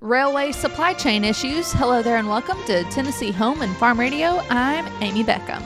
Railway supply chain issues. Hello there, and welcome to Tennessee Home and Farm Radio. I'm Amy Beckham.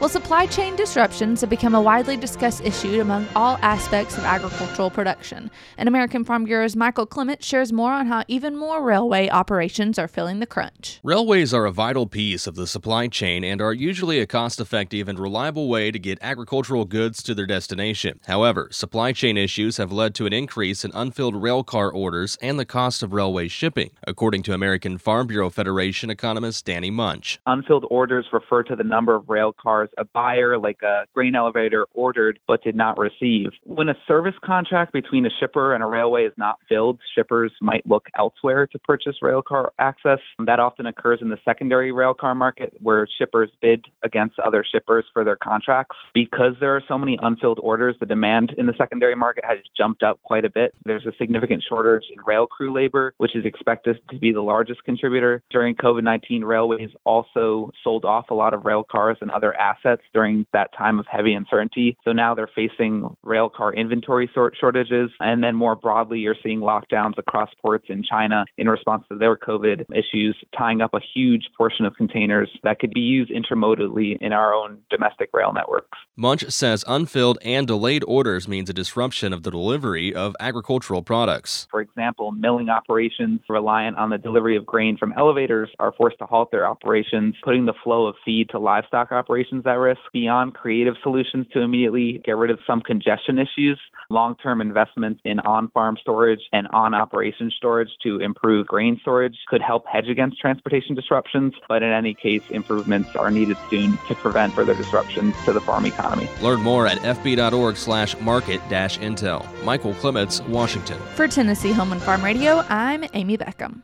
Well, supply chain disruptions have become a widely discussed issue among all aspects of agricultural production. And American Farm Bureau's Michael Clement shares more on how even more railway operations are feeling the crunch. Railways are a vital piece of the supply chain and are usually a cost effective and reliable way to get agricultural goods to their destination. However, supply chain issues have led to an increase in unfilled railcar orders and the cost of railway shipping, according to American Farm Bureau Federation economist Danny Munch. Unfilled orders refer to the number of rail cars a buyer, like a grain elevator, ordered but did not receive. When a service contract between a shipper and a railway is not filled, shippers might look elsewhere to purchase railcar access. That often occurs in the secondary railcar market where shippers bid against other shippers for their contracts. Because there are so many unfilled orders, the demand in the secondary market has jumped up quite a bit. There's a significant shortage in rail crew labor, which is expected to be the largest contributor. During COVID 19, railways also sold off a lot of rail cars and other assets assets during that time of heavy uncertainty. So now they're facing rail car inventory sort shortages. And then more broadly, you're seeing lockdowns across ports in China in response to their COVID issues, tying up a huge portion of containers that could be used intermodally in our own domestic rail networks. Munch says unfilled and delayed orders means a disruption of the delivery of agricultural products. For example, milling operations reliant on the delivery of grain from elevators are forced to halt their operations, putting the flow of feed to livestock operations at risk. Beyond creative solutions to immediately get rid of some congestion issues, long term investments in on farm storage and on operation storage to improve grain storage could help hedge against transportation disruptions. But in any case, improvements are needed soon to prevent further disruptions to the farm economy. Learn more at fb.org slash market dash intel. Michael Clements, Washington. For Tennessee Home and Farm Radio, I'm Amy Beckham.